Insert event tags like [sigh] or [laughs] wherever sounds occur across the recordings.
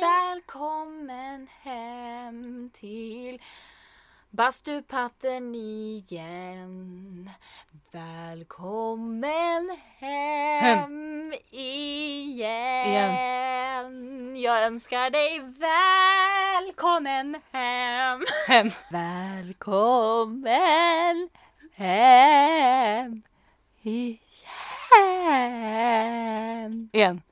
Välkommen hem till bastupatten igen. Välkommen hem, igen. Jag önskar dig välkommen hem. Hem. Välkommen hem igen. Igen.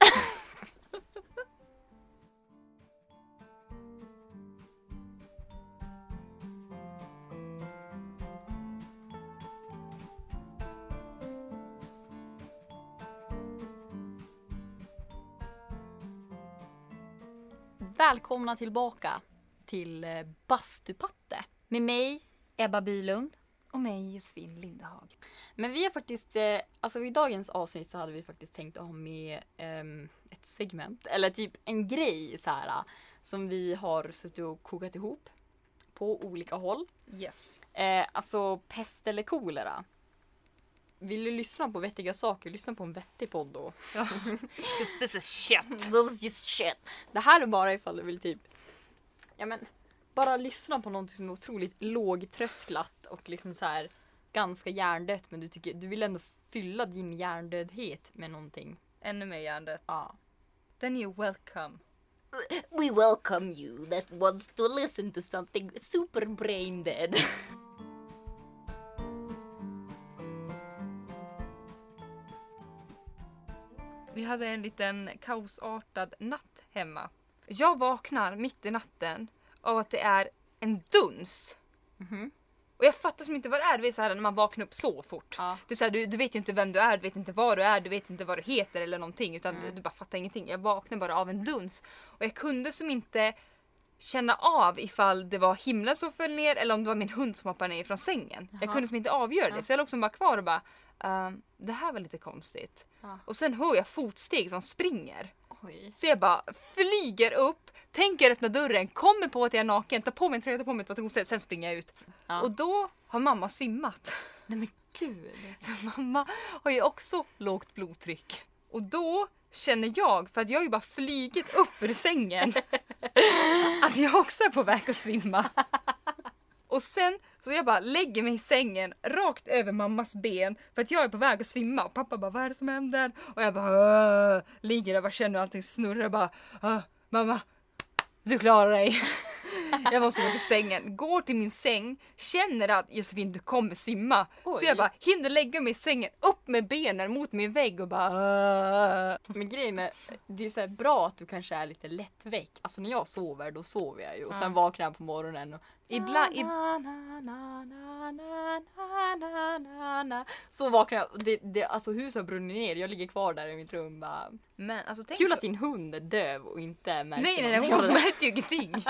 Välkomna tillbaka till eh, Bastupatte med mig, Ebba Bylund. Och mig Josefin Lindehag. Men vi har faktiskt, eh, alltså i dagens avsnitt så hade vi faktiskt tänkt att ha med ehm, ett segment, eller typ en grej så här som vi har suttit och kokat ihop på olika håll. Yes. Eh, alltså pest eller kolera. Vill du lyssna på vettiga saker, lyssna på en vettig podd då. [laughs] This, this is shit. [laughs] This is just shit. Det här är bara ifall du vill typ, ja men, bara lyssna på något som är otroligt lågtrösklat och liksom så här ganska hjärndött men du tycker, du vill ändå fylla din hjärndödhet med någonting. Ännu mer hjärndött. Ja. Then you're welcome. We welcome you that wants to listen to something super brain dead. [laughs] Vi hade en liten kaosartad natt hemma. Jag vaknar mitt i natten av att det är en duns. Mhm. Och jag fattar som inte vad det är. Du vet så här när man vaknar upp så fort. Ja. Det är så här, du, du vet ju inte vem du är, du vet inte var du är, du vet inte vad du heter eller någonting. Utan Mm. du, bara fattar ingenting. Jag vaknar bara av en duns. Och jag kunde som inte känna av ifall det var himlen som föll ner eller om det var min hund som hoppade ner från sängen. Jag Jaha. kunde som inte avgöra Ja. det. Så jag låg som bara kvar och bara ehm, det här var lite konstigt. Ja. Och sen hör jag fotsteg som springer. Oj. Så jag bara flyger upp, tänker öppna dörren, kommer på att jag är naken, tar på mig en tröja, tar på mig ett par trosor, sen springer jag ut. Ja. Och då har mamma svimmat. Nej men gud. [laughs] Mamma har ju också lågt blodtryck. Och då känner jag, för att jag har ju bara flygit upp ur sängen, [laughs] att jag också är på väg att svimma. Och sen så jag bara lägger mig i sängen rakt över mammas ben för att jag är på väg att svimma och pappa bara vad är det som händer? Och jag bara "Åh", ligger där och bara känner hur allting snurrar och bara "Åh, mamma du klarar dig. [laughs] Jag måste gå till sängen, går till min säng, känner att Josefin du kommer svimma. Oj. Så jag bara hinner lägga mig i sängen, upp med benen mot min vägg och bara "Åh". Men grejen är, det är ju så här bra att du kanske är lite lättväck. Alltså när jag sover då sover jag ju och Ja. sen vaknar jag på morgonen och Ibland... Ib så vaknar jag. Det, det, alltså huset har brunnit ner. Jag ligger kvar där i mitt rum bara. Men, alltså, tänk Kul att din hund är döv och inte märker Nej nej, nej hon [laughs] märkte ju ingenting. [laughs]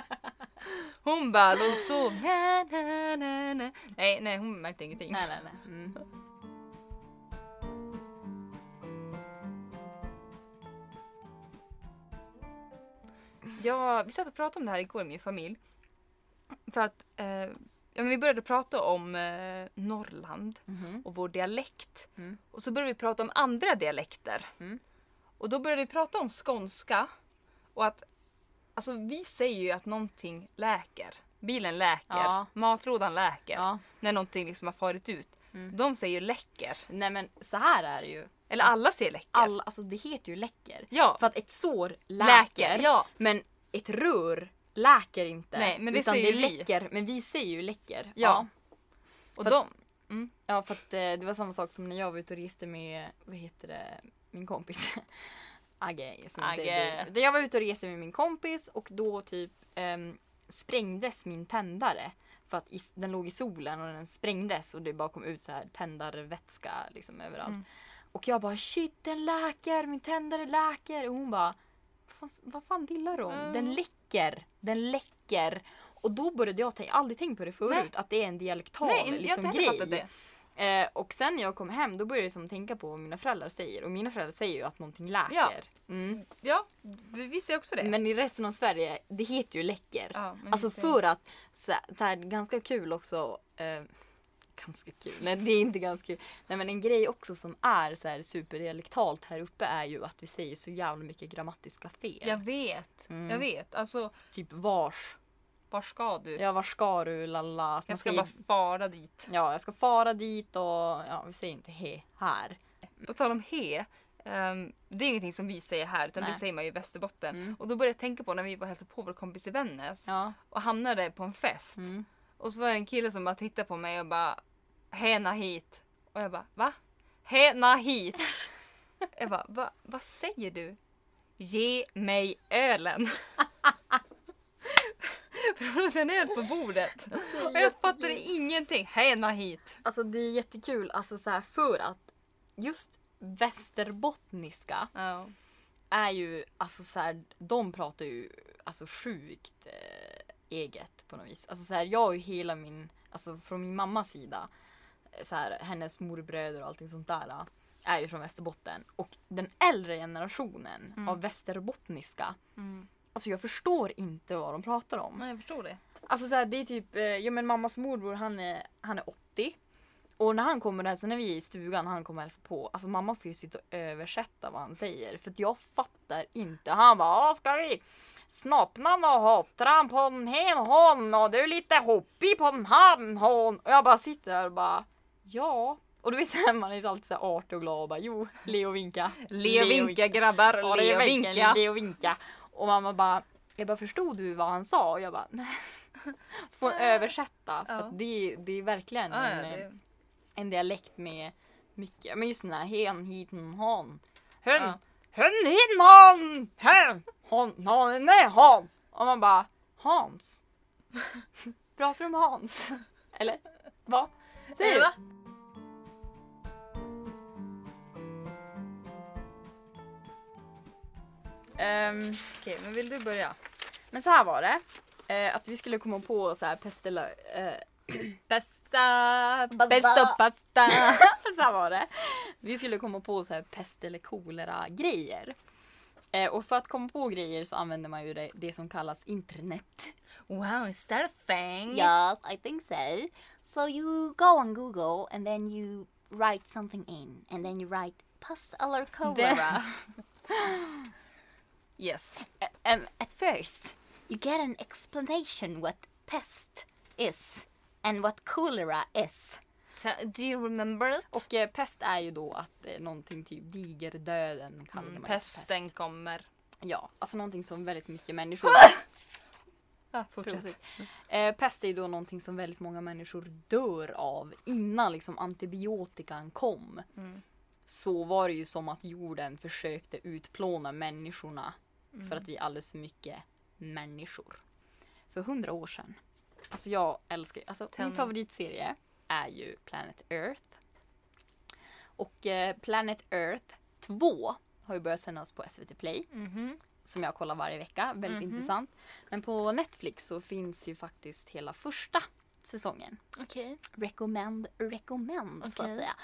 Hon bara låg och. Nej nej hon märkte ingenting. Nej, nej, nej. Mm. Ja, vi satt och pratade om det här igår i min familj. För att eh, ja, men vi började prata om eh, Norrland Mhm. och vår dialekt. Mm. Och så började vi prata om andra dialekter. Mm. Och då började vi prata om skånska. Och att alltså, vi säger ju att någonting läker. Bilen läker, Ja. matlådan läker. Ja. När någonting liksom har farit ut. Mm. De säger ju läcker. Nej men så här är det ju. Eller alla säger läcker. All, alltså det heter ju läcker. Ja, För att ett sår läker. läker. Ja. Men ett rör läker inte. Nej, men det utan säger det vi. läcker. Men vi säger ju läcker. Ja. Och För- de... Ja, för att eh, det var samma sak som när jag var ute och reste med, vad heter det, min kompis. [laughs] Agge. Som inte Agge. du. Jag var ute och reste med min kompis och då typ ehm, sprängdes min tändare. För att i, den låg i solen och den sprängdes och det bara kom ut så här tändarvätska liksom överallt. Mm. Och jag bara shit den läker, min tändare läker. Och hon bara vad fan, vad fan dillar du om? Mm. Den läcker, den läcker. Och då började jag tänka, jag aldrig tänkt på det förut, att det är en dialektal Nej, jag har liksom, inte heller grej. det. Eh, och sen när jag kom hem då började jag som tänka på vad mina föräldrar säger. Och mina föräldrar säger ju att någonting läker. Ja. Mm. Ja, vi säger också det. Men i resten av Sverige, det heter ju läcker. ja, Alltså för att, så, så här, ganska kul också. Eh, ganska kul. Nej det är inte ganska kul. Nej men en grej också som är så här superdialektalt här uppe är ju att vi säger så jävla mycket grammatiska fel. Jag vet. Mm. Jag vet. Alltså, Typ vars. var ska du? Ja var ska du lalla. Jag ska säger- bara fara dit. Ja jag ska fara dit och ja vi säger inte he här. På tal om he. ehm, det är ingenting som vi säger här utan Nej. det säger man ju i Västerbotten. Mm. Och då började jag tänka på när vi var och hälsade på vår kompis i Vännäs Ja. och hamnade på en fest. Mm. Och så var det en kille som bara tittade på mig och bara Hena hit. Och jag bara va? Hena hit. [laughs] jag bara va, vad säger du? Ge mig ölen. [laughs] Från en öl på bordet. Och jag fattade ingenting. Hena hit. Alltså det är jättekul alltså så här för att just västerbottniska Ja. är ju alltså så här, de pratar ju alltså sjukt eh, eget på något vis. Alltså så här, jag har ju hela min, alltså från min mammas sida, så här, hennes morbröder och allting sånt där är ju från Västerbotten. Och den äldre generationen Mm. av västerbottniska, Mm. alltså jag förstår inte vad de pratar om. Nej, jag förstår det. Alltså så här, det är typ, eh, ja men mammas morbror han är, han är 80. Och när han kommer där, så när vi är i stugan han kommer hälsa på, alltså mamma får ju sitta och översätta vad han säger. För att jag fattar inte. Han bara, "Ja, ska vi snoppna och hottran på den här hon och du är lite hoppig på den här hon. Och jag bara sitter där och bara, ja. Och då är man är alltid så här artig och glad och bara, jo, le och vinka. Le och vinka grabbar, Ja, le och vinka. Le och vinka. Och mamma bara, jag bara förstod du vad han sa? Och jag bara, nej. Så får hon översätta. För Ja. det, det är verkligen Ja, en, det, en dialekt med mycket, men just den här hen, hiten, han. Hön, Ja. hön, hiten, han, hön, hon, han, nej, han. Och man bara, Hans? [laughs] Pratar du om Hans? Eller? Vad? Säger du? Ehm, Okej, men vill du börja? men så här var det. Eh, att vi skulle komma på så här pest eller... Eh, Bästa, [clears throat] Bästa. pasta. [laughs] så här var det. Vi skulle komma på så här pest eller kolera grejer. Eh, och för att komma på grejer så använder man ju det, det som kallas internet. Wow, is that a thing? Yes, I think so. So you go on Google and then you write something in, and then you write pest eller cholera. [laughs] Yes. um, at first, you get an explanation what pest is and what cholera is. So, do you remember it? Och eh, pest är ju då att eh, någonting typ digerdöden kallar Mm, man pesten pest. kommer. Ja, alltså någonting som väldigt mycket människor Ja, fortsätt. Prosit. Eh, pest är ju då någonting som väldigt många människor dör av innan liksom antibiotikan kom. Mm. Så var det ju som att jorden försökte utplåna människorna Mm. för att vi är alldeles för mycket människor. För hundra år sedan. Alltså jag älskar, alltså Tell min me. favoritserie är ju Planet Earth. Och eh, Planet Earth 2 har ju börjat sändas på SVT Play Mhm. som jag kollar varje vecka. Väldigt Mhm. intressant. Men på Netflix så finns ju faktiskt hela första säsongen. Okej. Recommend, recommend så att säga.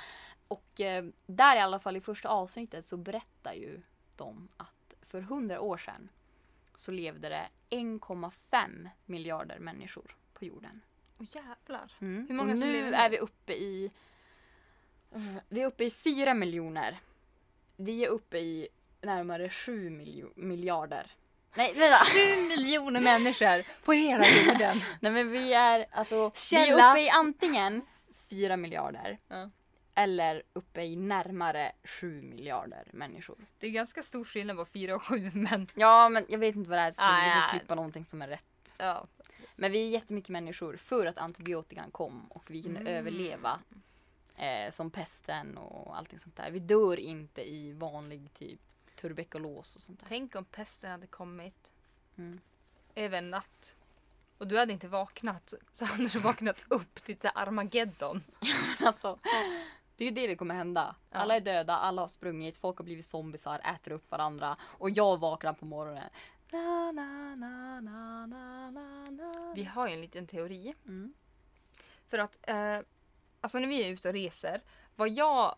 Och eh, där i alla fall i första avsnittet så berättar ju de att för hundra år sedan så levde det 1,5 miljarder människor på jorden. Åh jävlar. Mm. Hur många och som nu lever är vi uppe i vi är uppe i 4 miljoner. Vi är uppe i närmare 7 miljo- miljarder. Nej, vänta. [laughs] Sju miljoner människor på hela jorden. [laughs] Nej men vi är alltså vi är Källa. uppe i antingen 4 miljarder Ja. Eller uppe i närmare 7 miljarder människor. Det är ganska stor skillnad på fyra och sju men Ja men jag vet inte vad det är så Ah, vi ja. får klippa någonting som är rätt. ja. Men vi är jättemycket människor för att antibiotikan kom och vi kunde Mm. överleva. Eh, som pesten och allting sånt där. Vi dör inte i vanlig typ tuberkulos och sånt där. Tänk om pesten hade kommit Mm. över en natt. Och du hade inte vaknat så hade du vaknat upp till Armageddon. [laughs] Alltså, det är ju det det kommer hända. Ja. Alla är döda, alla har sprungit, folk har blivit zombisar, äter upp varandra och jag vaknar på morgonen. Na, na, na. Vi har ju en liten teori. Mm. För att eh, alltså när vi är ute och reser, vad jag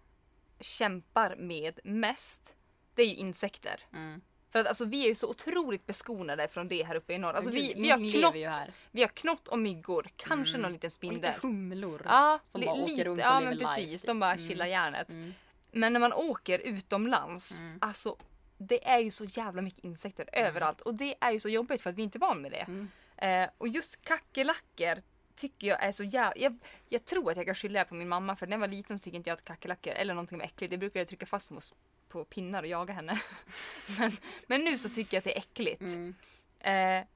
kämpar med mest det är ju insekter. Mm. För att alltså, vi är ju så otroligt beskonade från det här uppe i norr. Alltså, vi, vi, har knott, vi har knott och myggor, kanske Mm. någon liten Och spindel. lite humlor. Ja, som li- bara åker lite, runt och ja men precis. De bara Mm. chillar järnet. Mm. Men när man åker utomlands, Mm. alltså det är ju så jävla mycket insekter överallt och det är ju så jobbigt för att vi inte är van med det. Mm. Eh, och just kackerlackor tycker jag är så jävla... Jag, jag tror att jag kan skylla det på min mamma för när jag var liten så tyckte inte jag att kackerlackor eller någonting var äckligt. Jag brukade trycka fast dem hos- på pinnar och jaga henne. [laughs] men, men nu så tycker jag att det är äckligt. Mm. Eh,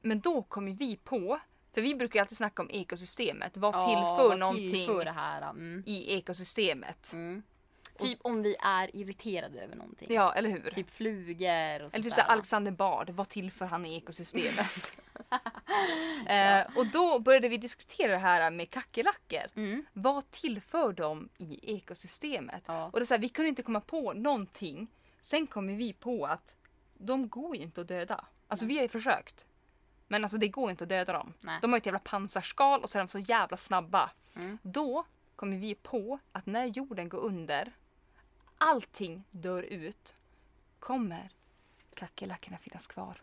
men då kom ju vi på, för vi brukar alltid snacka om ekosystemet. Vad Ja, tillför vad någonting tillför det här? Mm. i ekosystemet? Mm. Typ om vi är irriterade över någonting. Ja, eller hur? Typ flugor och Eller sånt typ där. såhär Alexander Bard, vad tillför han i ekosystemet? [laughs] [laughs] eh, och då började vi diskutera det här med kackerlackor. Mm. Vad tillför de i ekosystemet? Ja. Och det är så här, vi kunde inte komma på någonting. Sen kom ju vi på att de går ju inte att döda. Alltså vi har ju försökt. Men alltså det går inte att döda dem. Nej. De har ett jävla pansarskal och så är de så jävla snabba. Mm. Då kommer vi på att när jorden går under, allting dör ut, kommer kackerlackorna finnas kvar.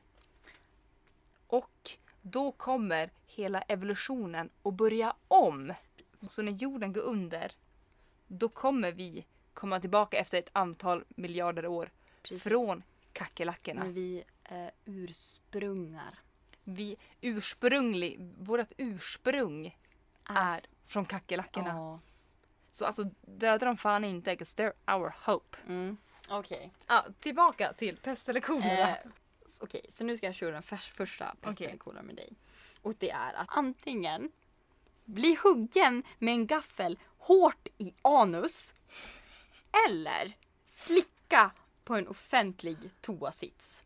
Och då kommer hela evolutionen att börja om. Så när jorden går under, då kommer vi komma tillbaka efter ett antal miljarder år Precis. från kackerlackorna. Men vi är ursprungar. Vi ursprunglig, vårt ursprung är från kackerlackorna. Ja. Så alltså döda dem fan inte, 'cause they're our hope. Mm. Okej. Ja, tillbaka till pest eller kolera. Eh, s- Okej, så nu ska jag köra den förs- första pest eller kolera med dig. Och det är att antingen bli huggen med en gaffel hårt i anus eller slicka på en offentlig toasits.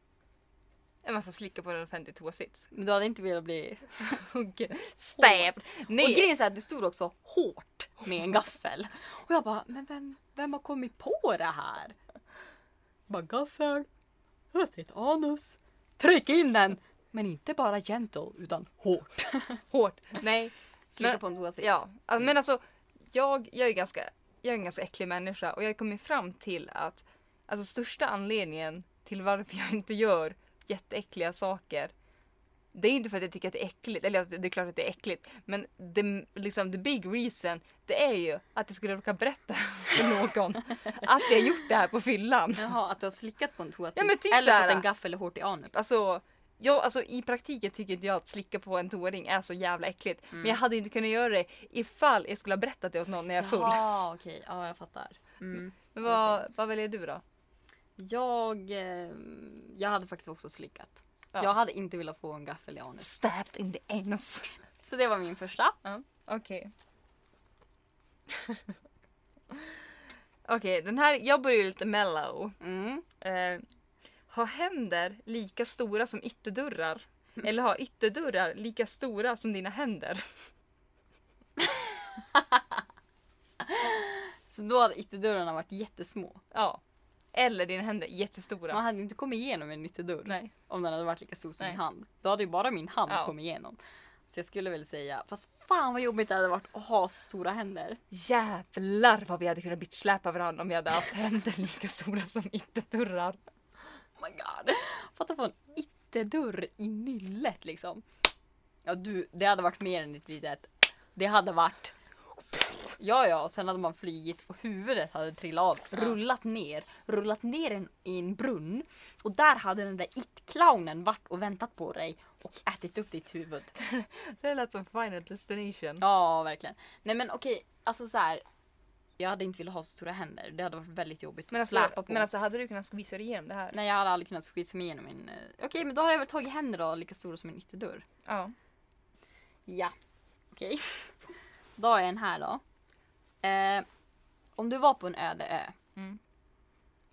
En massa slicka på en offentlig toasits. Men du hade inte velat bli... [laughs] Stabbed! Och grejen är här, det stod också hårt med en gaffel. Och jag bara, men vem, vem har kommit på det här? Bara gaffel, har sett anus, tryck in den! Men inte bara gentle, utan hårt. [laughs] Hårt. Nej. Slicka på en toasits. Ja, alltså, men alltså jag, jag, är ganska, jag är en ganska äcklig människa och jag har kommit fram till att alltså, största anledningen till varför jag inte gör jätteäckliga saker det är inte för att jag tycker att det är äckligt, eller det är klart att det är äckligt, men det, liksom, the big reason det är ju att jag skulle råka berätta [laughs] för någon [laughs] att jag gjort det här på fyllan. Jaha, att du har slickat på en toasits. Ja, typ eller fått en gaffel hårt i anus. Alltså, jag, alltså i praktiken tycker inte jag att slicka på en toaring är så jävla äckligt. Men jag hade inte kunnat göra det ifall jag skulle ha berättat det åt någon när jag är full. Jaha, okej. Ja, jag fattar. Mm. Men vad, vad väljer du då? Jag, eh, jag hade faktiskt också slickat. Ja. Jag hade inte velat få en gaffel i anus. Stabbed in the anus. Så det var min första. Ja, Okej. [laughs] Okej, den här, jag börjar ju lite mellow. Mm. Eh, ha händer lika stora som ytterdörrar? Eller ha ytterdörrar lika stora som dina händer? [laughs] Så då hade ytterdörrarna varit jättesmå. Ja. Eller dina händer jättestora. Man hade ju inte kommit igenom en ytterdörr Nej. om den hade varit lika stor som Nej. min hand. Då hade ju bara min hand Ja. kommit igenom. Så jag skulle väl säga, fast fan vad jobbigt det hade varit att ha så stora händer. Jävlar vad vi hade kunnat bitchsläpa varandra om vi hade haft [laughs] händer lika stora som ytterdörrar. Oh my god. Fatta få en ytterdörr i nyllet liksom. Ja du, det hade varit mer än ett litet. Det hade varit. Ja ja, och sen hade man flygit och huvudet hade trillat av, rullat ner, rullat ner en, i en brunn. Och där hade den där it-clownen varit och väntat på dig och ätit upp ditt huvud. [laughs] Det lät som Final Destination. Ja, verkligen. Nej men okej, alltså så här. Jag hade inte velat ha så stora händer. Det hade varit väldigt jobbigt Men att alltså, släpa på. men alltså hade du kunnat squeeza dig igenom det här? Nej, jag hade aldrig kunnat squeeza mig igenom en... eh, Okej, men då hade jag väl tagit händer då, lika stora som en ytterdörr. Ja. Ja. Okej. Då [laughs] har jag en här då. Eh, om du var på en öde ö. Mm.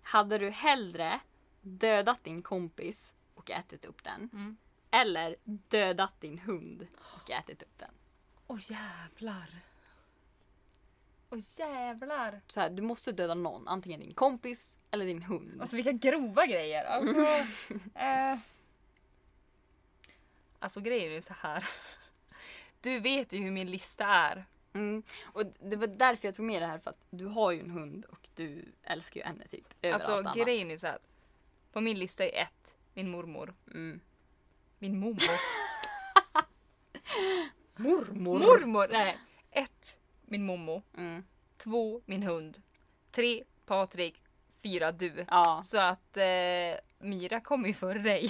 Hade du hellre dödat din kompis och ätit upp den? Mm. Eller dödat din hund och ätit upp den? Åh jävlar. Åh jävlar. Så här, du måste döda någon, antingen din kompis eller din hund. Alltså vilka grova grejer. Alltså, [laughs] eh, alltså grejen är ju så här. Du vet ju hur min lista är. Mm. Och det var därför jag tog med det här för att du har ju en hund och du älskar ju henne typ över allt Alltså annat. grejen är så här. På min lista är ett, min mormor. Mm. Min mormor. [laughs] Mormor. mormor! Nej. Ett, min mommo. Mm. Två, min hund. Tre, Patrik. Fyra, du. Ja. Så att eh, Mira kommer ju före dig. [laughs]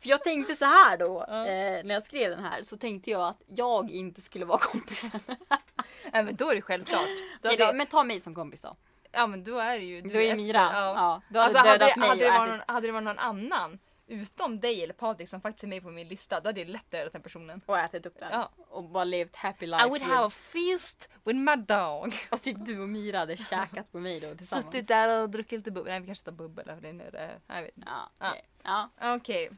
För jag tänkte så här då, Ja. eh, när jag skrev den här så tänkte jag att jag inte skulle vara kompisen. [laughs] Nej men då är det självklart. Då Okej hade, då, men ta mig som kompis då. Ja men då är det ju du Du är efter- Mira. Ja. Ja. Hade Alltså hade, mig hade, det och varit någon, hade det varit någon annan utom dig eller Patrik som faktiskt är med på min lista då hade jag lätt dödat den personen. och ätit upp den. Ja. Och bara levt happy life. I would have a feast with my dog. [laughs] Fast typ du och Mira hade käkat på mig då tillsammans. Suttit där och druckit lite bubbel. Nej vi kanske tar bubbel för det är nu det. Jag vet inte. Ja, Ja. okej. ja.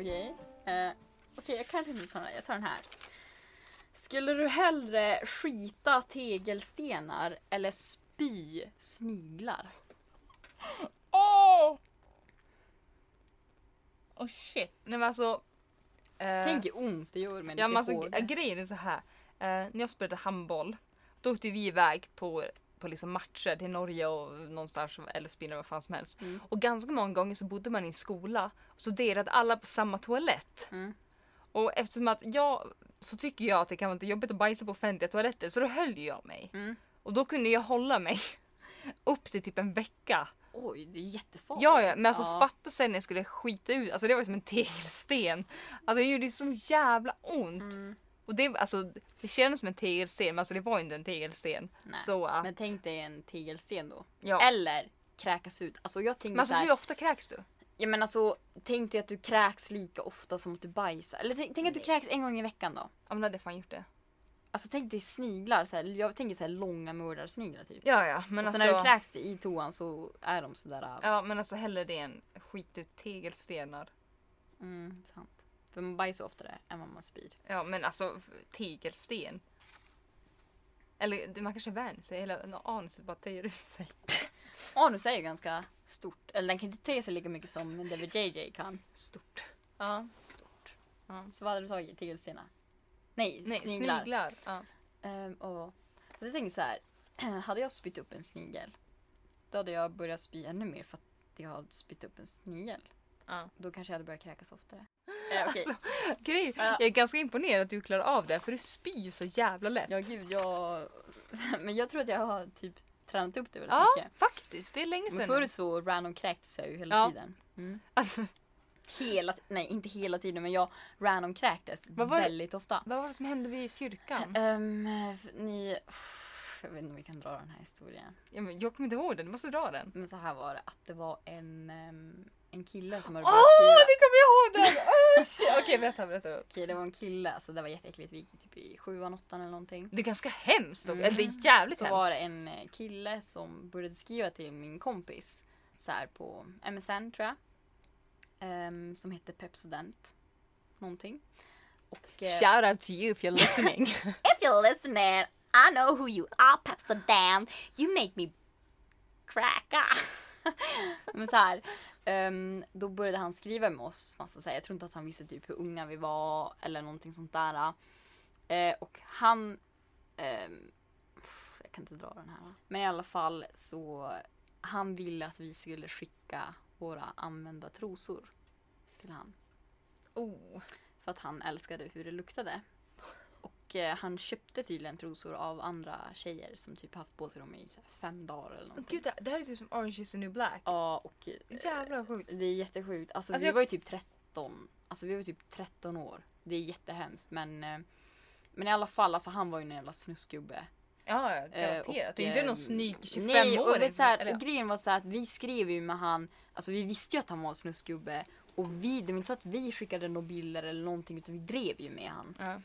Okej. Okej. Eh, Okej, jag kanske inte tar den här. Jag tar den här. Skulle du hellre skita tegelstenar eller spy sniglar? Åh! Oh shit. Nej men alltså. eh, Tänk hur ont det gör med Ja men alltså grejen är så här. Eh, när jag spelade handboll. Då åkte vi iväg på, på liksom matcher till Norge och någonstans eller Spinner vad fan som helst. Mm. Och ganska många gånger så bodde man i en skola och så delade alla på samma toalett. Mm. Och eftersom att jag så tycker jag att det kan vara lite jobbigt att bajsa på offentliga toaletter så då höll ju jag mig. Mm. Och då kunde jag hålla mig [laughs] upp till typ en vecka. Oj, det är jättefarligt. Ja, ja men alltså Ja. fatta sen när jag skulle skita ut, alltså det var som en [laughs] tegelsten. Alltså det gjorde så jävla ont. Mm. Och det, alltså, det kändes som en tegelsten men alltså det var inte en tegelsten. Nej, Så att, Men tänk dig en tegelsten då. ja. Eller kräkas ut. Alltså jag tänker Men alltså så här, hur ofta kräks du? Ja men alltså tänk dig att du kräks lika ofta som att du bajsar. Eller tänk, tänk att du kräks en gång i veckan då. Ja men då hade fan gjort det. Alltså tänk dig sniglar, så här, jag tänker så här långa mördarsniglar typ. Ja ja men och så alltså. när du kräks i toan så är de sådär. Ja men alltså hellre det än skit ut tegelstenar. Mm, sant. För man bajsar oftare än vad man spyr. Ja men alltså tegelsten. Eller man kanske vänjer sig, hela anuset bara töjer ut sig. [laughs] Anus är ju ganska stort. Eller den kan inte töja sig lika mycket som David JJ kan. Stort. Ja, stort. Ja, så vad hade du tagit? Tegelstenar? Nej, Nej, sniglar. sniglar. Ja. Ehm, och, så jag tänker så här. [clears throat] hade jag spytt upp en snigel. Då hade jag börjat spy ännu mer för att jag hade spytt upp en snigel. Ja. Då kanske jag hade börjat kräkas oftare. Eh. Alltså, grej, Ja. jag är ganska imponerad att du klarar av det för du spyr så jävla lätt. Ja gud, jag... [laughs] Men jag tror att jag har typ tränat upp det väldigt Ja, mycket. faktiskt. Det är länge Men sedan. förr nu. så random kräktes jag ju hela Ja. tiden. Mm. Alltså, Hela, nej inte hela tiden men jag random kräktes väldigt ofta. vad var det som hände vid kyrkan? Ehm, ni... Jag vet inte om vi kan dra den här historien. Ja, men jag kommer inte ihåg den, du måste dra den. Men så här var det att det var en, ehm, en kille som hade Åh, börjat skriva. det kommer jag ihåg den! [laughs] Okej, berätta, berätta. Okej, det var en kille, alltså det var jätteäckligt. Vi gick typ i sjuan, åttan eller någonting. Det är ganska hemskt. Mm. Eller det är jävligt Så hemskt. var det en eh, kille som började skriva till min kompis så här på MSN tror jag. Ehm, som hette Pepsodent. Någonting. Och, eh, Shout out to you if you're listening. [laughs] If you're listening, I know who you are, Pepsodent. You make me crack. Ah. [laughs] Men så här, ehm, då började han skriva med oss. Massa, så här, jag tror inte att han visste typ hur unga vi var eller någonting sånt där. Eh, och han... ehm, jag kan inte dra den här. Men i alla fall så... Han ville att vi skulle skicka våra använda trosor till han. oh. För att han älskade hur det luktade. Och eh, han köpte tydligen trosor av andra tjejer som typ haft på sig dem i så här, fem dagar eller någonting. Gud, det, det här är typ som Orange is the new black. Ja, och eh, Jävla sjukt. det är jättesjukt. Alltså, Alltså, vi jag- var ju typ 13. Alltså vi var typ 13 år. Det är jättehemskt men eh, men i alla fall, alltså han var ju en jävla snuskgubbe. Ja, ja, Eh, garanterat. och, det är inte eh, någon snygg 25 Nej, och, åring vet, så här, eller, och grejen var så här att vi skrev ju med han, alltså vi visste ju att han var en snuskgubbe. Och vi, det var inte så att vi skickade några bilder eller någonting utan vi drev ju med han. ja.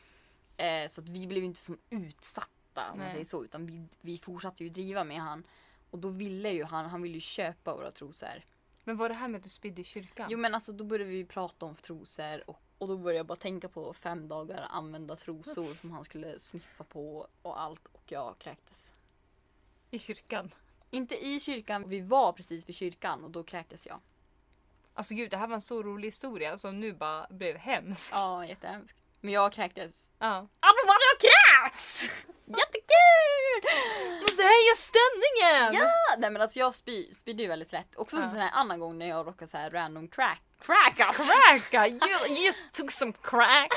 Eh, så att vi blev inte som utsatta om man säger så. Utan vi, vi fortsatte ju driva med han. Och då ville ju han, han ville ju köpa våra trosor. Men var det här med att du spydde i kyrkan? Jo men alltså då började vi prata om trosor och, och då började jag bara tänka på fem dagar använda trosor som han skulle sniffa på och allt och jag kräktes. I kyrkan? Inte i kyrkan, vi var precis vid kyrkan och då kräktes jag. Alltså gud, det här var en så rolig historia som nu bara blev hemsk. Ja, jättehemskt. Men jag kräktes. Ja. Apropå att jag kräks! Jättekul! Måste höja stämningen! Ja! Nej men alltså jag spy, spydde ju väldigt lätt. Också en Ja. sån här annan gång när jag råkade så här random crack. Crack alltså! Cracka! You just took some crack!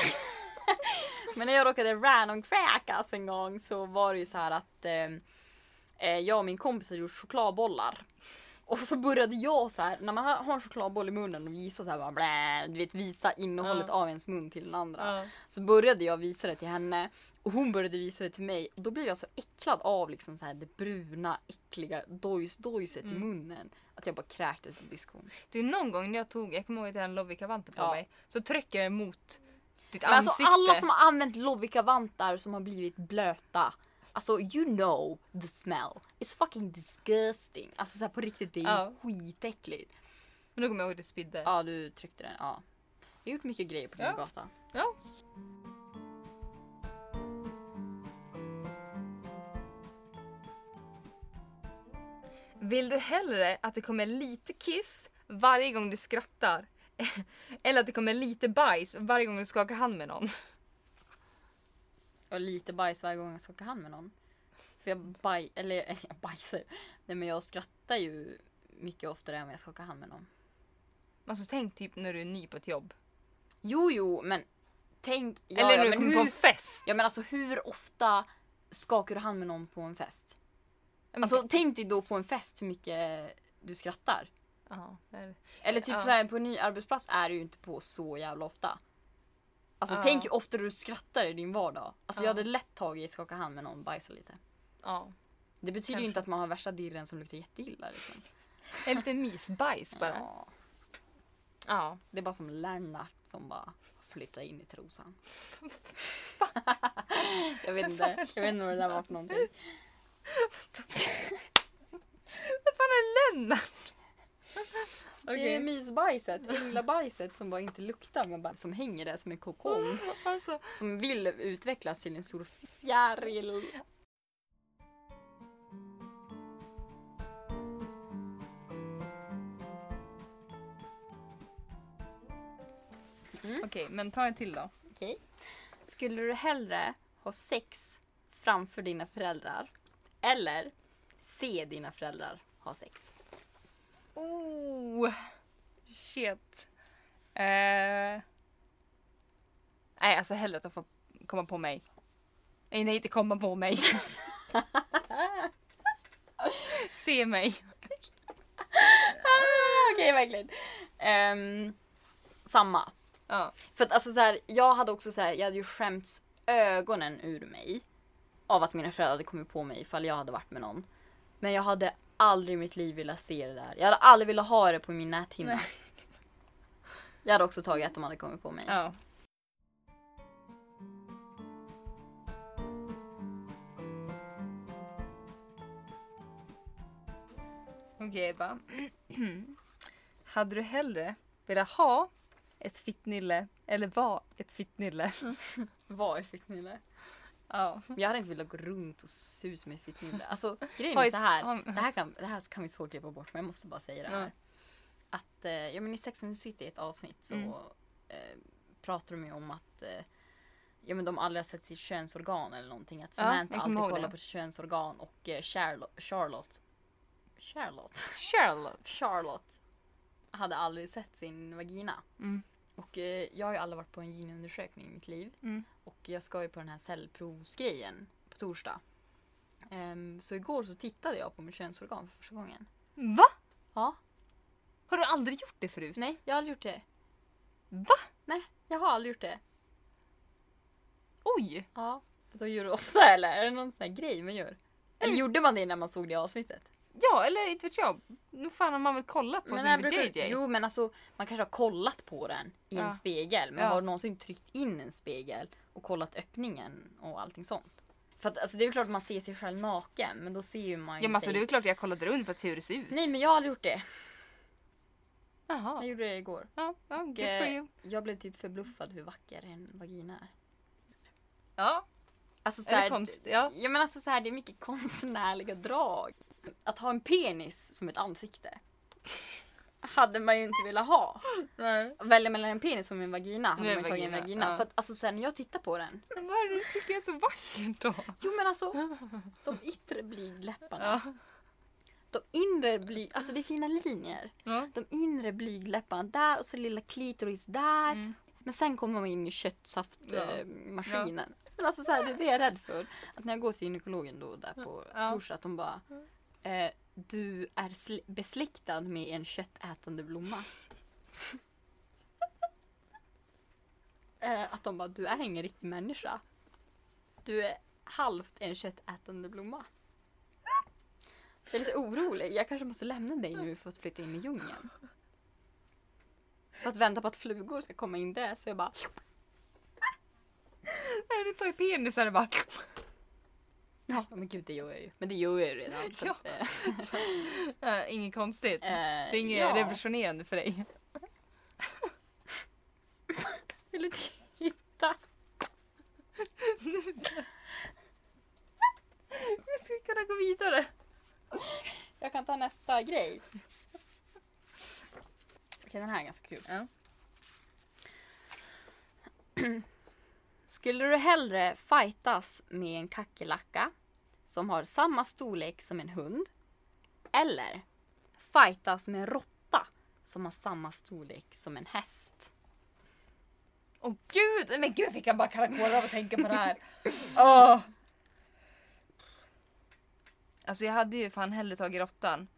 [laughs] Men när jag råkade random crackas en gång så var det ju så här att eh, eh, jag och min kompis hade gjort chokladbollar. Och så började jag så här, när man har en chokladboll i munnen och visar så här bara blä, du vet visa innehållet Ja. av ens mun till den andra. Ja. Så började jag visa det till henne och hon började visa det till mig och då blev jag så äcklad av liksom så här det bruna äckliga dojs-dojset Mm. i munnen. Att jag bara kräktes i diskon. Du någon gång när jag tog, jag kommer ihåg att jag hade en Lovikka-vante på Ja. mig. Så trycker jag emot ditt Men alltså ansikte. alla som har använt Lovikka-vantar som har blivit blöta. Alltså you know the smell. It's fucking disgusting. Alltså så här, på riktigt det är Ja. skitäckligt. Men då kommer jag ihåg att det spydde. Ja du tryckte den. Ja. Jag har gjort mycket grejer på din Ja. gata. Ja. Vill du hellre att det kommer lite kiss varje gång du skrattar? [laughs] Eller att det kommer lite bajs varje gång du skakar hand med någon? Och lite bajs varje gång jag skakar hand med någon. För jag baj... Eller [laughs] jag bajsar. Nej men jag skrattar ju mycket oftare än jag skakar hand med någon. Alltså tänk typ när du är ny på ett jobb. Jo jo men tänk... Ja, Eller ja, när du men kommer hur, på en fest. Ja men alltså hur ofta skakar du hand med någon på en fest? Men- Alltså tänk dig då på en fest hur mycket du skrattar. Ja, är- Eller typ Ja. så här, på en ny arbetsplats är du ju inte på så jävla ofta. Alltså Ja. tänk hur ofta du skrattar i din vardag. Alltså Ja. jag hade lätt tagit skaka hand med någon och bajsa lite. ja. Det betyder Kanske. ju inte att man har värsta dirren som luktar jätteilla liksom. [laughs] En liten mysbajs bara. Ja. Ja. Det är bara som Lennart som bara flyttar in i trosan. [laughs] [laughs] jag vet inte, jag vet inte vad det där var för någonting. Vad fan är Lennart? Det är mysbajset, änglabajset som bara inte luktar men bara som hänger där som en kokong. Alltså, Som vill utvecklas till en stor fjäril. Okej, men ta en till då. Okej. Skulle du hellre ha sex framför dina föräldrar eller se dina föräldrar ha sex? Oh, shit. Eh, nej, alltså hellre att de får komma på mig. Nej, nej, inte komma på mig. [laughs] Se mig. Okej, verkligen. Ehm, samma. Ja. För att alltså så här, jag hade också så här, jag hade ju skämts ögonen ur mig av att mina föräldrar hade kommit på mig ifall jag hade varit med någon. Men jag hade aldrig i mitt liv velat se det där. Jag hade aldrig velat ha det på min näthinna. Nej. Jag hade också tagit att de hade kommit på mig. ja. Okej Ebba. [clears throat] Hade du hellre velat ha ett fittnille eller vara ett fittnille? [laughs] Vad är fittnille? Ja. Jag hade inte velat gå runt och se ut som ett fittnille. Alltså [laughs] grejen är så här. Det här, kan, det här kan vi så klippa bort men jag måste bara säga det här. Ja. Att eh, ja, men i Sex and the City ett avsnitt så Mm. eh, pratar de ju om att eh, ja, men de aldrig har sett sitt könsorgan eller någonting. Att Ja, Samantha kommer alltid kollar det. på sitt könsorgan och eh, Charlotte, Charlotte Charlotte Charlotte. Charlotte hade aldrig sett sin vagina. Mm. Och eh, jag har ju aldrig varit på en ginundersökning i mitt liv. Mm. Och jag ska ju på den här cellprovsgrejen på torsdag. Ehm, så igår så tittade jag på mitt könsorgan för första gången. Va? Ja. Har du aldrig gjort det förut? Nej, jag har aldrig gjort det. Va? Nej, jag har aldrig gjort det. Oj! Ja. Då gör du ofta eller? Är det någon sån här grej man gör? Eller gjorde man det när man såg det avsnittet? Ja, eller inte vet jag. Nu fan har man väl kollat på Men sin jag brukar- JJ? Jo men alltså man kanske har kollat på den i Ja. en spegel. Men Ja. har någonsin tryckt in en spegel och kollat öppningen och allting sånt? För att alltså, det är ju klart att man ser sig själv naken men då ser ju man ju Ja men alltså sig... det är väl klart jag kollade runt för att se hur det ser ut. Nej men jag har aldrig gjort det. Jag Jaha. gjorde det igår. Ja, ja, good for eh, you. Jag blev typ förbluffad hur vacker en vagina är. Ja, Alltså, så eller här, konst. Ja. Ja men alltså så här, det är mycket [laughs] konstnärliga drag. Att ha en penis som ett ansikte. hade man ju inte velat ha. Nej. Välja mellan en penis och en vagina hade Nej, man tagit en vagina, ja. För att alltså sen när jag tittar på den. Men vad är det du tycker är så vackert då? Jo men alltså. De yttre blygdläpparna. Ja. De inre blyg... Alltså det är fina linjer. Ja. De inre blygdläpparna där och så lilla klitoris där. Mm. Men sen kommer man in i Ja. köttsaftmaskinen. Men alltså så här, det är det jag är rädd för. Att när jag går till gynekologen då där på Ja. torsdag att de bara eh, Du är besläktad med en köttätande blomma. [laughs] eh, att de bara Du är ingen riktig människa. Du är halvt en köttätande blomma. Jag är lite orolig. Jag kanske måste lämna dig nu för att flytta in i djungeln. För att vänta på att flugor ska komma in där så jag bara Nej, du tar ju penisar och bara... Ja men gud det gör jag ju. Men det gör jag ju redan. Så Ja. att, eh, [laughs] så, Ja, inget konstigt. eh, det är inget ja. revolutionerande för dig. [laughs] Vill du titta? Jag skulle kunna gå vidare. Jag kan ta nästa grej. Okej den här är ganska kul. Ja. [clears throat] Skulle du hellre fightas med en kackerlacka som har samma storlek som en hund? Eller fightas med en råtta som har samma storlek som en häst? Åh gud! Men gud jag fick jag bara kalla kårar av att tänka på det här. [laughs] Åh! Alltså jag hade ju fan hellre tagit råttan.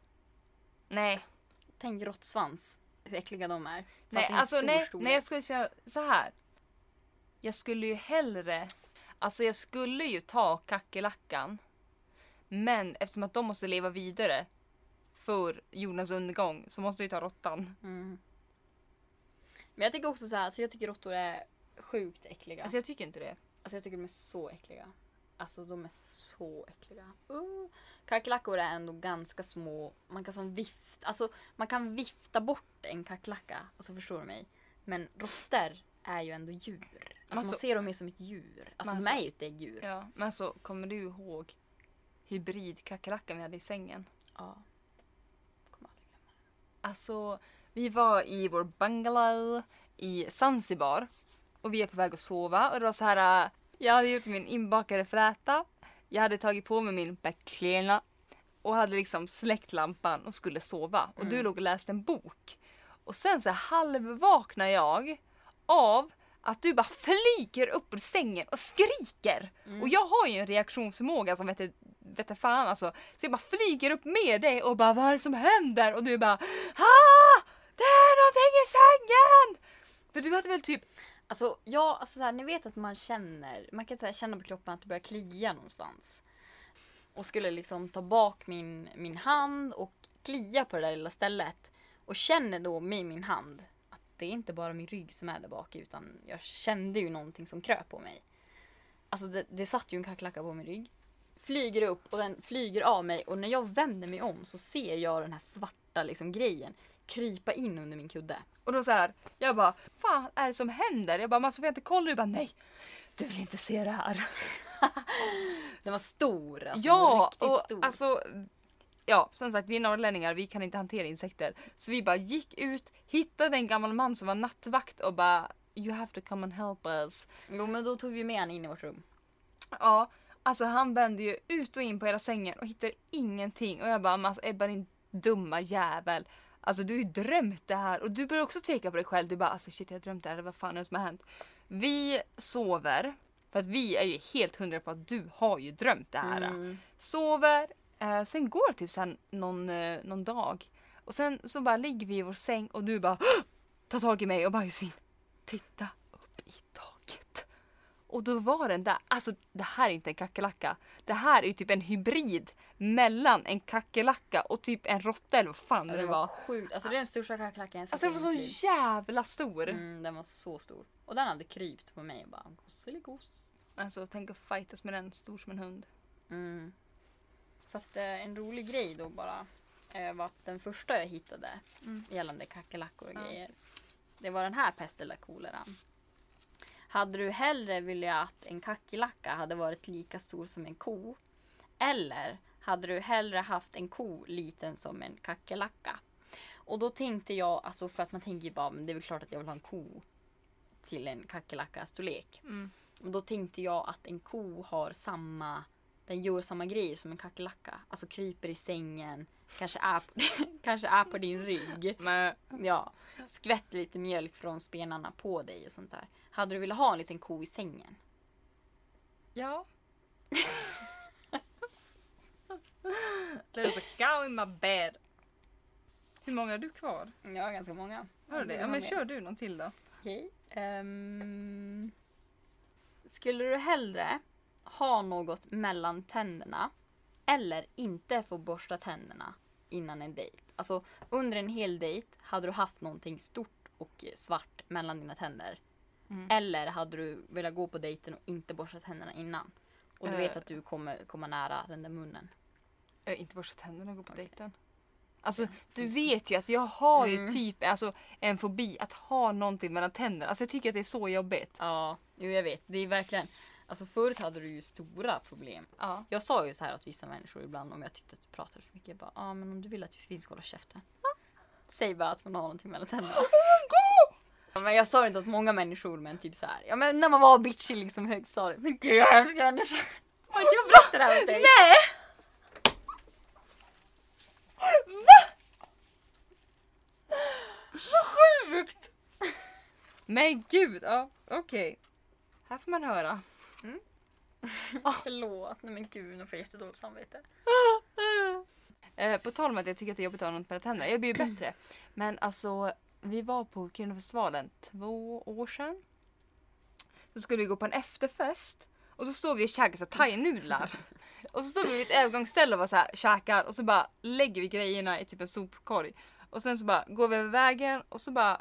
Nej, Tänk råttsvans. Hur äckliga de är. Nej, alltså stor nej, storlek. nej jag skulle säga så här. Jag skulle ju hellre, alltså jag skulle ju ta kackerlackan. Men eftersom att de måste leva vidare för jordens undergång så måste ju ta råttan. Mm. Men jag tycker också så här, alltså jag tycker råttor är sjukt äckliga. Alltså jag tycker inte det. Alltså jag tycker de är så äckliga. Alltså de är så äckliga. Uh. Kackerlackor är ändå ganska små. Man kan som vift, alltså man kan vifta bort en kackerlacka. Alltså förstår du mig? Men råttor är ju ändå djur. Alltså, Alltså- man ser dem ju som ett djur. Alltså de är alltså- ju ett däggdjur. Ja. Men så kommer du ihåg hybridkackerlackan vi hade i sängen? Kommer aldrig glömma. Alltså, vi var i vår bungalow i Zanzibar och vi är på väg att sova och det var så här. äh, Jag hade gjort min inbakade fläta. Jag hade tagit på mig min backlena och hade liksom släckt lampan och skulle sova och du låg och läste en bok. Och sen så halvvaknar jag av att du bara flyger upp ur sängen och skriker. Och jag har ju en reaktionsförmåga som vet vete fan alltså. Så jag bara flyger upp med dig och bara vad är det som händer? Och du bara ah! Det är någonting i sängen! För du hade väl typ Alltså, ja, alltså så här, ni vet att man känner, man kan här, känna på kroppen att det börjar klia någonstans. Och skulle liksom ta bak min, min hand och klia på det där lilla stället. Och känner då med min hand att det är inte bara min rygg som är där bak utan jag kände ju någonting som kröp på mig. Alltså det, det satt ju en kackerlacka på min rygg. Flyger upp och den flyger av mig och när jag vänder mig om så ser jag den här svarta liksom grejen krypa in under min kudde. och då så här. Jag bara fan är det som händer? Jag bara men Sofia inte kollar du bara nej. Du vill inte se det här. [laughs] Den var stor. Alltså, ja riktigt och stor. alltså Ja, som sagt vi är norrlänningar, vi kan inte hantera insekter. Så vi bara gick ut, hittade en gammal man som var nattvakt och bara You have to come and help us. Jo men då tog vi med honom in i vårt rum. Ja, alltså han vände ju ut och in på hela sängen och hittade ingenting. Och jag bara, men alltså Ebba din dumma jävel. Alltså du har ju drömt det här och du börjar också tveka på dig själv. Du bara, alltså shit jag har drömt det här, vad fan är det som har hänt? Vi sover, för att vi är ju helt hundra på att du har ju drömt det här. Mm. Sover, eh, sen går det typ sen någon, eh, någon dag. Och sen så bara ligger vi i vår säng och du bara tar tag i mig och bara Josefin, titta upp i taket. Och då var den där, alltså det här är inte en kackerlacka. Det här är typ en hybrid mellan en kackerlacka och typ en råtta eller vad fan Ja, det var. sjukt. Alltså det är den största kackerlackan jag sett Alltså den var så jävla stor. Mm, den var så stor. Och den hade krypt på mig och bara gosseligos. Alltså tänk att fightas med den stor som en hund. Mm. För att eh, en rolig grej då bara eh, var att den första jag hittade Mm. gällande kackerlackor och Ja. grejer. Det var den här pest eller koleran. Hade du hellre velat att en kackerlacka hade varit lika stor som en ko? Eller hade du hellre haft en ko liten som en kackerlacka? Och då tänkte jag, alltså för att man tänker ju bara, men det är väl klart att jag vill ha en ko till en kackerlacka-storlek. Mm. Och då tänkte jag att en ko har samma, den gör samma grejer som en kackerlacka. Alltså kryper i sängen, kanske är på, [laughs] kanske är på din rygg. Ja, skvätter lite mjölk från spenarna på dig och sånt där. Hade du velat ha en liten ko i sängen? ja. There's a cow in my bed. Hur många har du kvar? Ja, ganska många. Har du det? Ja, men kör du någon till då. Okej. ehm, skulle du hellre ha något mellan tänderna eller inte få borsta tänderna innan en dejt? Alltså under en hel dejt hade du haft någonting stort och svart mellan dina tänder. Mm. Eller hade du velat gå på dejten och inte borsta tänderna innan? Och du vet Eh. att du kommer komma nära den där munnen. Äh, inte borsta tänderna och gå på dejten. Alltså du vet ju att jag har ju Mm. typ alltså, en fobi att ha någonting mellan tänderna. Alltså jag tycker att det är så jobbigt. Ja, jo jag vet. Det är verkligen... Alltså förut hade du ju stora problem. Ja. Jag sa ju så här åt vissa människor ibland om jag tyckte att du pratade för mycket. Jag bara, ja ah, men om du vill att Josefin ska hålla käften. Säg bara att man har någonting mellan tänderna. [laughs] Ja, Men jag sa det inte åt många människor men typ så här. Ja men när man var bitchig liksom högstadiet. Men gud jag älskar Anders. Har inte jag berättat det här för dig? Nej! Sjukt! Men gud, ja okej. Här får man höra. [laughs] Förlåt, nej men gud jag får jättedåligt samvete. Eh, på tal om att jag tycker att det är jobbigt att ha något mellan tänderna. Jag blir ju bättre. Men alltså, vi var på Kirunafestivalen två år sedan. Så skulle vi gå på en efterfest. Och så står vi och käkar så thai-nudlar. [laughs] och så står vi vid ett övergångsställe och bara så här, käkar och så bara lägger vi grejerna i typ en sopkorg. Och sen så bara går vi över vägen och så bara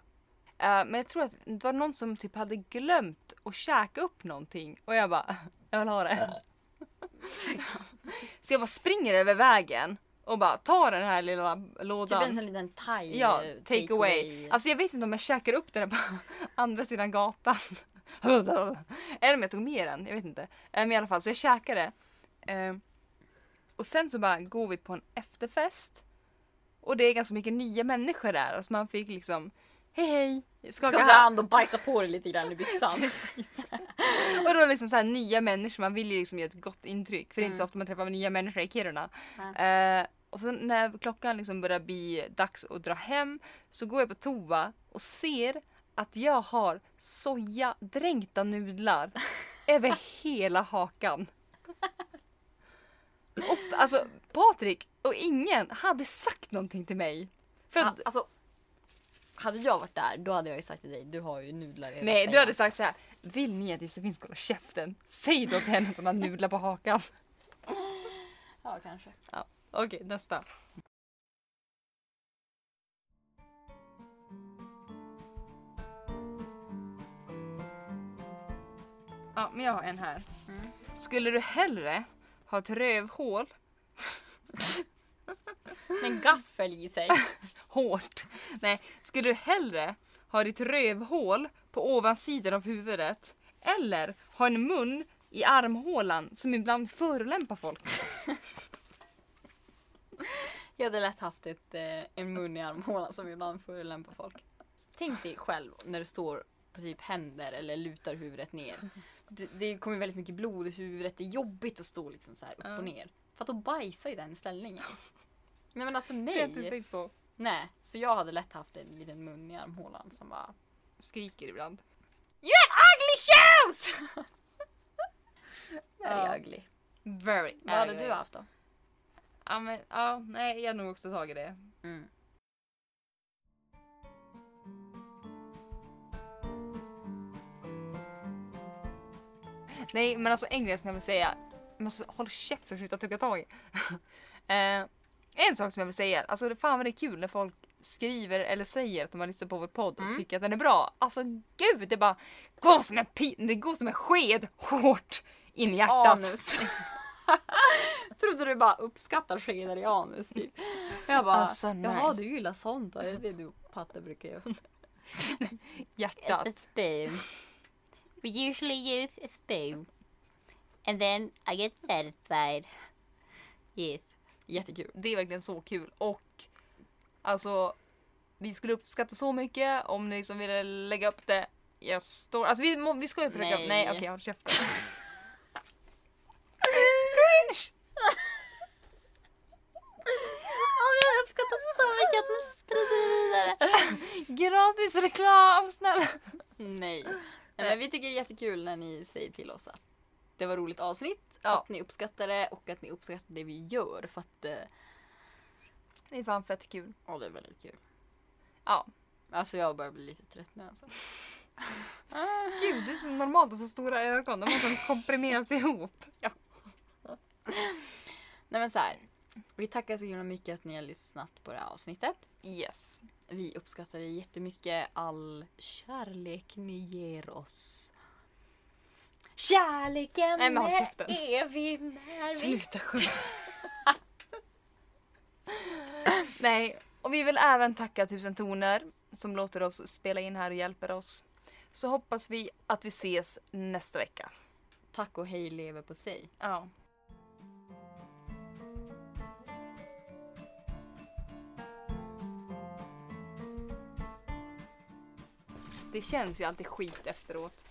eh, men jag tror att det var någon som typ hade glömt att käka upp någonting och jag bara, [laughs] jag vill ha det. [laughs] så jag bara springer över vägen och bara tar den här lilla Typ lådan. en sån liten thai Ja, eh, take away. Alltså jag vet inte om jag käkar upp den på [laughs] andra sidan gatan. [laughs] Eller om jag tog med den, jag vet inte. Eh, Men i alla fall, så jag käkade. Eh, Och sen så bara går vi på en efterfest. Och det är ganska mycket nya människor där. Alltså man fick liksom, hej hej, skaka Skaka hand och bajsa på dig lite grann i byxan. [laughs] Och då liksom så här nya människor, man vill ju liksom göra ett gott intryck. För det är inte så Mm. ofta man träffar nya människor i Kiruna. Eh, och sen när klockan liksom börjar bli dags att dra hem så går jag på toa och ser att jag har sojadränkta nudlar [laughs] över hela hakan. Och, alltså Patrik och ingen hade sagt någonting till mig. För att, Ja, alltså, hade jag varit där då hade jag ju sagt till dig, du har ju nudlar i nej, du hade sagt så här. Vill ni att Josefin ska hålla käften? Säg då till henne att hon har nudlar på hakan. Ja, kanske. Okej, nästa. Ja, men jag har en här. Mm. Skulle du hellre ha ett rövhål [laughs] En gaffel i sig. [laughs] hårt? Nej, skulle du hellre ha ditt rövhål på ovansidan av huvudet eller ha en mun i armhålan som ibland förolämpar folk? [laughs] [laughs] Jag hade lätt haft ett, eh, en mun i armhålan som ibland förolämpar folk. Tänk dig själv när du står på typ händer eller lutar huvudet ner. Du, det kommer väldigt mycket blod i huvudet. Det är jobbigt att stå liksom så här upp och ner. För att då bajsa i den ställningen. Nej men alltså Det har jag inte nej. tänkt på. Nej, så jag hade lätt haft en liten mun i armhålan som bara Skriker ibland. You have ugly shoes! [laughs] Very Ja. ugly. Very Vad hade ugly. du haft då? Ja, men, ja, nej, jag har nog också tagit det. Mm. Nej, men alltså en grej som jag vill säga. Men alltså, håll käften och sluta tugga tag i. [laughs] eh, en sak som jag vill säga. Alltså det fan vad det är kul när folk skriver eller säger att de har lyssnat på vår podd och Mm. tycker att den är bra. Alltså gud, det bara går som en pin, det går som en sked hårt in i hjärtat. Anus. [laughs] [laughs] Trodde du bara uppskattar skedar i anus typ. Jag bara, Alltså, jaha nice. du gillar sånt då? Det är det du Patte brukar göra. [laughs] Hjärtat. It's a spoon. We usually use a spoon. And then I get satisfied. Yes. Jättekul. Det är verkligen så kul och alltså Vi skulle uppskatta så mycket om ni liksom ville lägga upp det. Jag står, alltså vi, vi ska ju försöka, Nej. nej okej håll käften. Om jag uppskattar så mycket att ni sprider vidare. Gratis reklam, snälla! Nej. Nej men vi tycker det är jättekul när ni säger till oss att det var roligt avsnitt, Ja. att ni uppskattar det och att ni uppskattar det vi gör för att eh, Det är fan fett kul. ja, det är väldigt kul. Ja. Alltså jag börjar bli lite trött nu alltså. [laughs] Gud, du som normalt har så stora ögon, de har som komprimerats ihop. Nej men så här. Vi tackar så himla mycket att ni har lyssnat på det här avsnittet. Yes. Vi uppskattar jättemycket all kärlek ni ger oss. Kärleken Nej, men håll är evig när vi... Sluta sjunga. [laughs] Nej, och vi vill även tacka Tusen Toner som låter oss spela in här och hjälper oss. Så hoppas vi att vi ses nästa vecka. Tack och hej lever på sig. Ja. Det känns ju alltid skit efteråt.